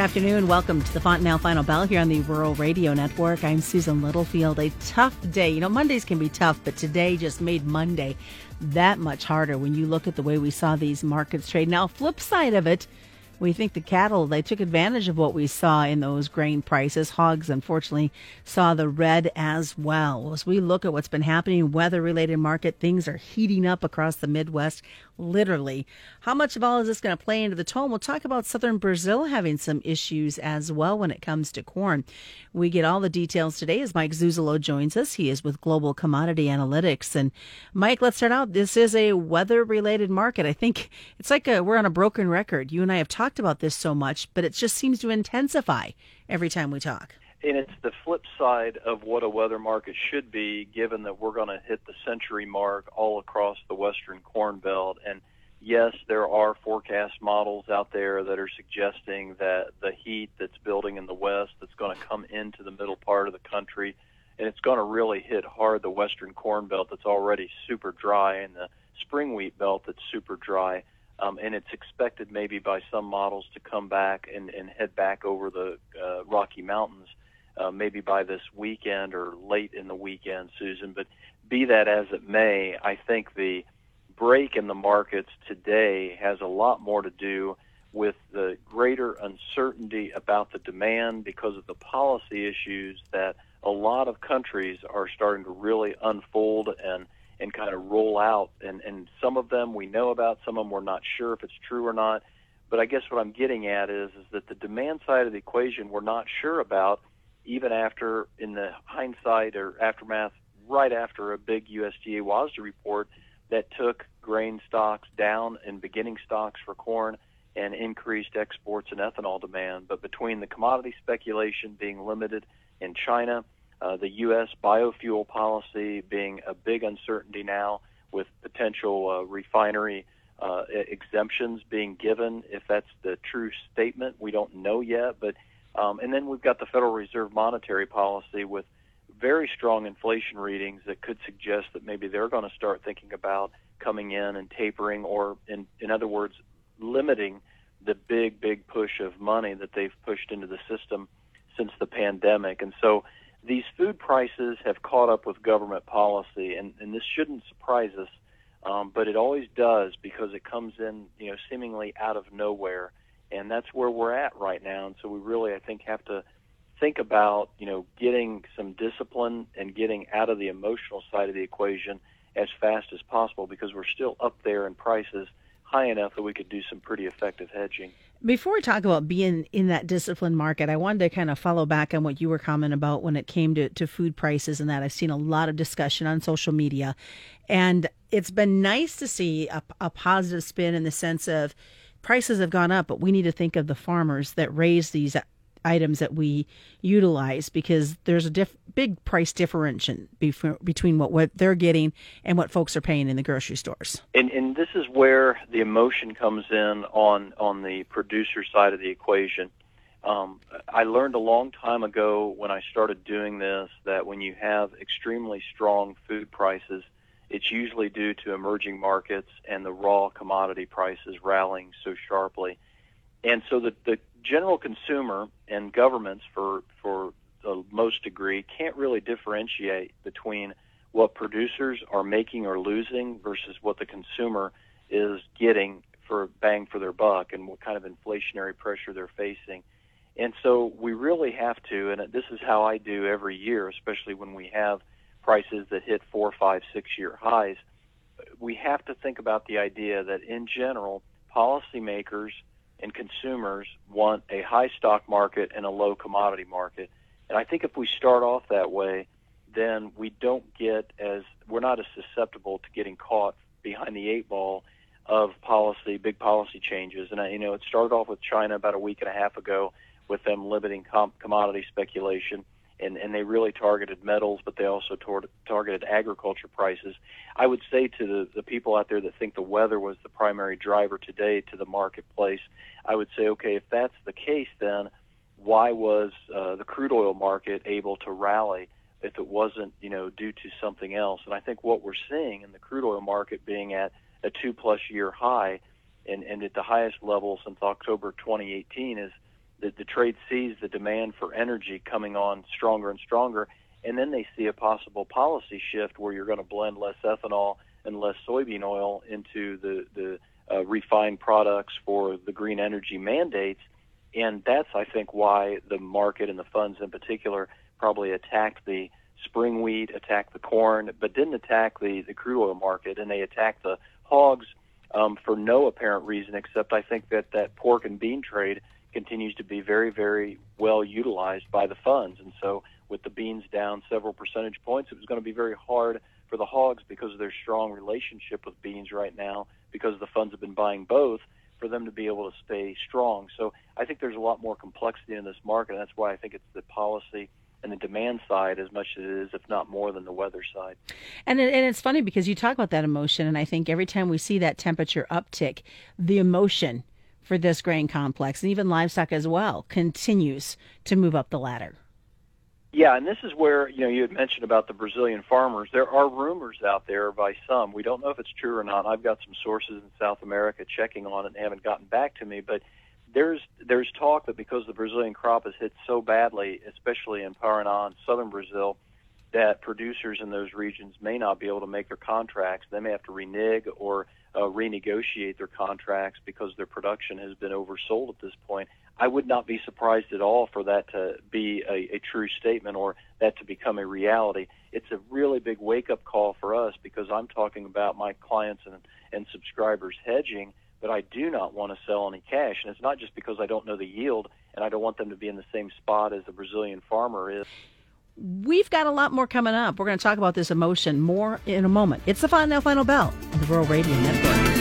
afternoon. Welcome to the Fontanelle Final Bell here on the Rural Radio Network. I'm Susan Littlefield. A tough day. You know, Mondays can be tough, but today just made Monday that much harder when you look at the way we saw these markets trade. Now, flip side of it, we think the cattle, they took advantage of what we saw in those grain prices. Hogs, unfortunately, saw the red as well. As we look at what's been happening, weather related market, things are heating up across the Midwest, literally. How much of all is this going to play into the tone? We'll talk about southern Brazil having some issues as well when it comes to corn. We get all the details today as Mike Zuzolo joins us. He is with Global Commodity Analytics. And Mike, let's start out. This is a weather related market. I think it's like a, we're on a broken record. You and I have talked about this so much, but it just seems to intensify every time we talk. And it's the flip side of what a weather market should be, given that we're going to hit the century mark all across the western corn belt. And yes, there are forecast models out there that are suggesting that the heat that's building in the west that's going to come into the middle part of the country and it's going to really hit hard the western corn belt that's already super dry and the spring wheat belt that's super dry. Um, and it's expected maybe by some models to come back and, and head back over the uh, Rocky Mountains uh, maybe by this weekend or late in the weekend, Susan. But be that as it may, I think the break in the markets today has a lot more to do with the greater uncertainty about the demand because of the policy issues that a lot of countries are starting to really unfold and and kind of roll out and and some of them we know about some of them we're not sure if it's true or not but I guess what I'm getting at is is that the demand side of the equation we're not sure about even after in the hindsight or aftermath right after a big USDA WASDE report that took grain stocks down and beginning stocks for corn and increased exports and ethanol demand. But between the commodity speculation being limited in China, uh, the U.S. biofuel policy being a big uncertainty now with potential uh, refinery uh, exemptions being given, if that's the true statement, we don't know yet. But um, and then we've got the Federal Reserve monetary policy with very strong inflation readings that could suggest that maybe they're going to start thinking about coming in and tapering, or in, in other words, limiting the big, big push of money that they've pushed into the system since the pandemic. And so these food prices have caught up with government policy, and, and this shouldn't surprise us, um, but it always does because it comes in, you know, seemingly out of nowhere. And that's where we're at right now. And so we really, I think, have to think about you know getting some discipline and getting out of the emotional side of the equation as fast as possible because we're still up there in prices high enough that we could do some pretty effective hedging. Before we talk about being in that disciplined market, I wanted to kind of follow back on what you were commenting about when it came to, to food prices and that. I've seen a lot of discussion on social media, and it's been nice to see a, a positive spin in the sense of prices have gone up, but we need to think of the farmers that raise these items that we utilize because there's a diff- big price differential between what, what they're getting and what folks are paying in the grocery stores. And, and this is where the emotion comes in on on the producer side of the equation. Um, I learned a long time ago when I started doing this that when you have extremely strong food prices, it's usually due to emerging markets and the raw commodity prices rallying so sharply. And so the, the general consumer and governments, for for the most degree, can't really differentiate between what producers are making or losing versus what the consumer is getting for bang for their buck and what kind of inflationary pressure they're facing. And so we really have to, and this is how I do every year, especially when we have prices that hit four, five, six year highs. We have to think about the idea that in general, policymakers and consumers want a high stock market and a low commodity market. And I think if we start off that way, then we don't get as we're not as susceptible to getting caught behind the eight ball of policy, big policy changes. And you know, it started off with China about a week and a half ago with them limiting com- commodity speculation and, and they really targeted metals, but they also tor- targeted agriculture prices. I would say to the, the people out there that think the weather was the primary driver today to the marketplace, I would say, okay, if that's the case, then why was uh, the crude oil market able to rally if it wasn't, you know, due to something else? And I think what we're seeing in the crude oil market being at a two plus year high and, and at the highest level since October 2018 is the, the trade sees the demand for energy coming on stronger and stronger, and then they see a possible policy shift where you're going to blend less ethanol and less soybean oil into the the uh, refined products for the green energy mandates, and that's I think why the market and the funds in particular probably attacked the spring wheat, attacked the corn, but didn't attack the the crude oil market, and they attacked the hogs um, for no apparent reason except I think that that pork and bean trade continues to be very, very well utilized by the funds. And so, with the beans down several percentage points, it was going to be very hard for the hogs because of their strong relationship with beans right now, because the funds have been buying both, for them to be able to stay strong. So, I think there's a lot more complexity in this market, and that's why I think it's the policy and the demand side as much as it is, if not more, than the weather side. And and it's funny because you talk about that emotion, and I think every time we see that temperature uptick, the emotion for this grain complex and even livestock as well continues to move up the ladder. Yeah, and this is where you know you had mentioned about the Brazilian farmers. There are rumors out there by some. We don't know if it's true or not. I've got some sources in South America checking on it and haven't gotten back to me, but there's there's talk that because the Brazilian crop is hit so badly, especially in Paraná and southern Brazil, that producers in those regions may not be able to make their contracts. They may have to renege or uh, renegotiate their contracts because their production has been oversold at this point. I would not be surprised at all for that to be a, a true statement or that to become a reality. It's a really big wake up call for us because I'm talking about my clients and, and subscribers hedging, but I do not want to sell any cash. And it's not just because I don't know the yield and I don't want them to be in the same spot as the Brazilian farmer is. We've got a lot more coming up. We're going to talk about this emotion more in a moment. It's the Fontanelle Final Bell on the Rural Radio Network.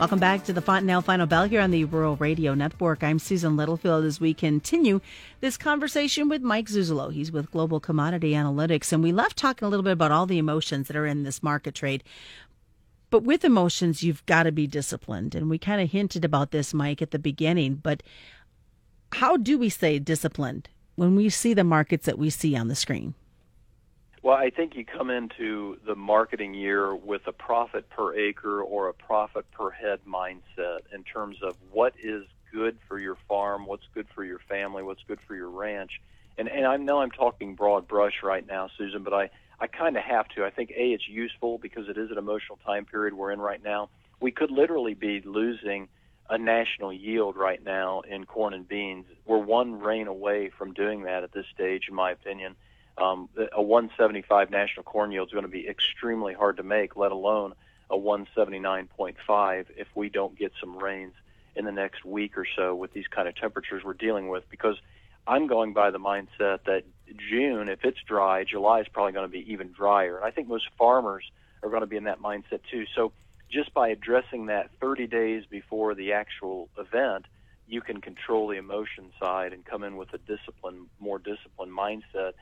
Welcome back to the Fontanelle Final Bell here on the Rural Radio Network. I'm Susan Littlefield as we continue this conversation with Mike Zuzolo. He's with Global Commodity Analytics, and we left talking a little bit about all the emotions that are in this market trade. But with emotions, you've got to be disciplined. And we kind of hinted about this, Mike, at the beginning. But how do we stay disciplined when we see the markets that we see on the screen? Well, I think you come into the marketing year with a profit per acre or a profit per head mindset in terms of what is good for your farm, what's good for your family, what's good for your ranch. And, and I know I'm talking broad brush right now, Susan, but I, I kind of have to. I think, A, it's useful because it is an emotional time period we're in right now. We could literally be losing a national yield right now in corn and beans. We're one rain away from doing that at this stage, in my opinion. Um, a 175 national corn yield is going to be extremely hard to make, let alone a 179.5 if we don't get some rains in the next week or so with these kind of temperatures we're dealing with. Because I'm going by the mindset that June, if it's dry, July is probably going to be even drier. And I think most farmers are going to be in that mindset too. So just by addressing that 30 days before the actual event, you can control the emotion side and come in with a discipline, more disciplined mindset.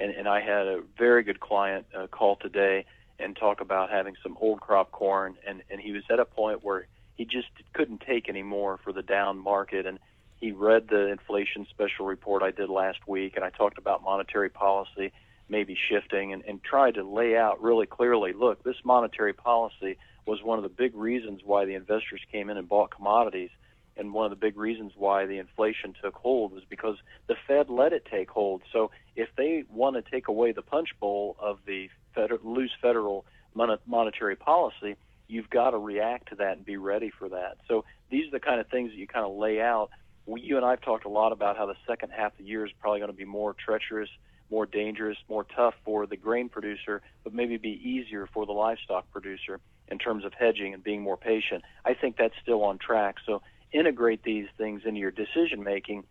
And, and I had a very good client uh, call today and talk about having some old crop corn, and, and he was at a point where he just couldn't take any more for the down market. And he read the inflation special report I did last week, and I talked about monetary policy maybe shifting and, and tried to lay out really clearly look, this monetary policy – was one of the big reasons why the investors came in and bought commodities. And one of the big reasons why the inflation took hold was because the Fed let it take hold. So if they want to take away the punch bowl of the federal, loose federal monetary policy, you've got to react to that and be ready for that. So these are the kind of things that you kind of lay out. We, you and I have talked a lot about how the second half of the year is probably going to be more treacherous, more dangerous, more tough for the grain producer, but maybe be easier for the livestock producer in terms of hedging and being more patient. I think that's still on track. So integrate these things into your decision making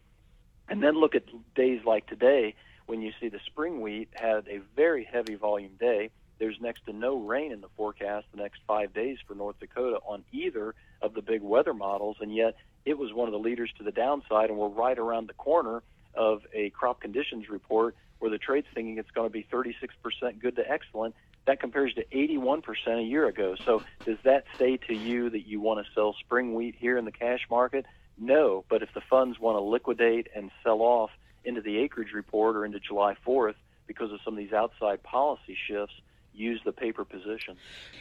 and then look at days like today when you see the spring wheat had a very heavy volume day. There's next to no rain in the forecast the next five days for North Dakota on either of the big weather models, and yet it was one of the leaders to the downside, and we're right around the corner of a crop conditions report where the trade's thinking it's going to be 36% good to excellent, that compares to 81% a year ago. So does that say to you that you want to sell spring wheat here in the cash market? No, but if the funds want to liquidate and sell off into the acreage report or into July 4th because of some of these outside policy shifts, use the paper position.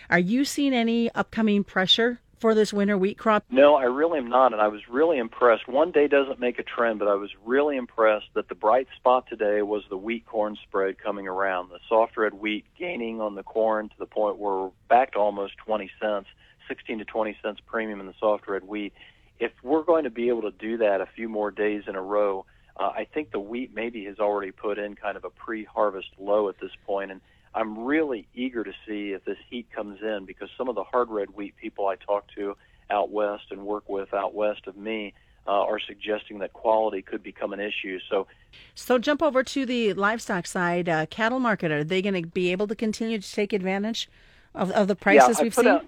Are you seeing any upcoming pressure for this winter wheat crop? No, I really am not, and I was really impressed. One day doesn't make a trend, but I was really impressed that the bright spot today was the wheat corn spread coming around. The soft red wheat gaining on the corn to the point where we're back to almost 20 cents, 16 to 20 cents premium in the soft red wheat. If we're going to be able to do that a few more days in a row, uh, I think the wheat maybe has already put in kind of a pre-harvest low at this point, and I'm really eager to see if this heat comes in because some of the hard red wheat people I talk to out west and work with out west of me uh, are suggesting that quality could become an issue. So, so jump over to the livestock side, uh, cattle market. Are they going to be able to continue to take advantage of, of the prices yeah, we've seen? Out,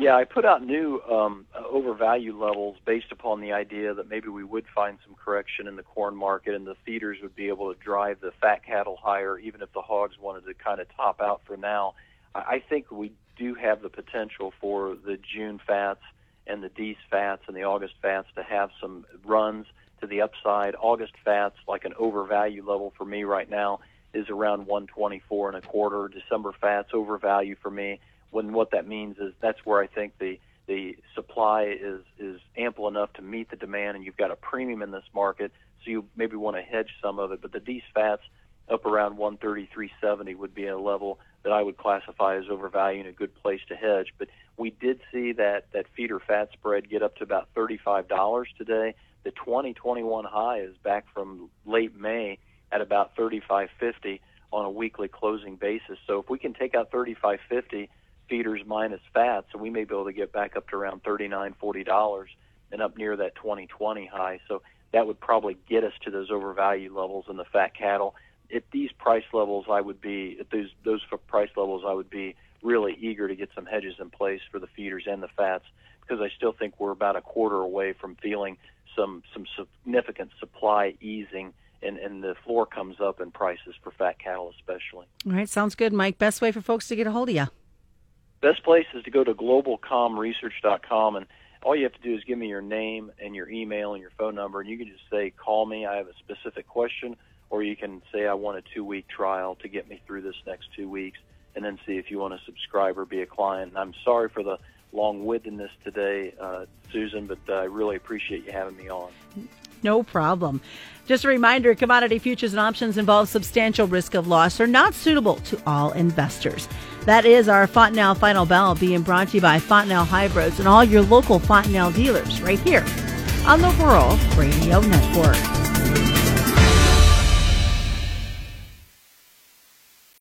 yeah, I put out new um, overvalue levels based upon the idea that maybe we would find some correction in the corn market and the feeders would be able to drive the fat cattle higher, even if the hogs wanted to kind of top out for now. I think we do have the potential for the June fats and the Dees fats and the August fats to have some runs to the upside. August fats, like an overvalue level for me right now, is around 124 and a quarter. December fats overvalue for me when what that means is that's where I think the the supply is is ample enough to meet the demand, and you've got a premium in this market, so you maybe want to hedge some of it. But the Dees fats up around 130, 370 would be a level that I would classify as overvalued and a good place to hedge. But we did see that that feeder fat spread get up to about $35 today. The 2021 high is back from late May at about 35.50 on a weekly closing basis. So if we can take out 35.50 feeders minus fat, so we may be able to get back up to around thirty-nine, forty dollars, and up near that 2020 high. So that would probably get us to those overvalued levels in the fat cattle. At these price levels, I would be at those those price levels, I would be really eager to get some hedges in place for the feeders and the fats because I still think we're about a quarter away from feeling some some significant supply easing and, and the floor comes up in prices for fat cattle especially. All right, sounds good, Mike. Best way for folks to get a hold of you. Best place is to go to globalcomresearch.com and all you have to do is give me your name and your email and your phone number, and you can just say, call me, I have a specific question, or you can say, I want a two week trial to get me through this next two weeks, and then see if you want to subscribe or be a client. And I'm sorry for the long windedness today, uh, Susan, but I really appreciate you having me on. No problem. Just a reminder commodity futures and options involve substantial risk of loss, are not suitable to all investors. That is our Fontanelle Final Bell being brought to you by Fontanelle Hybrids and all your local Fontanelle dealers right here on the Rural Radio Network.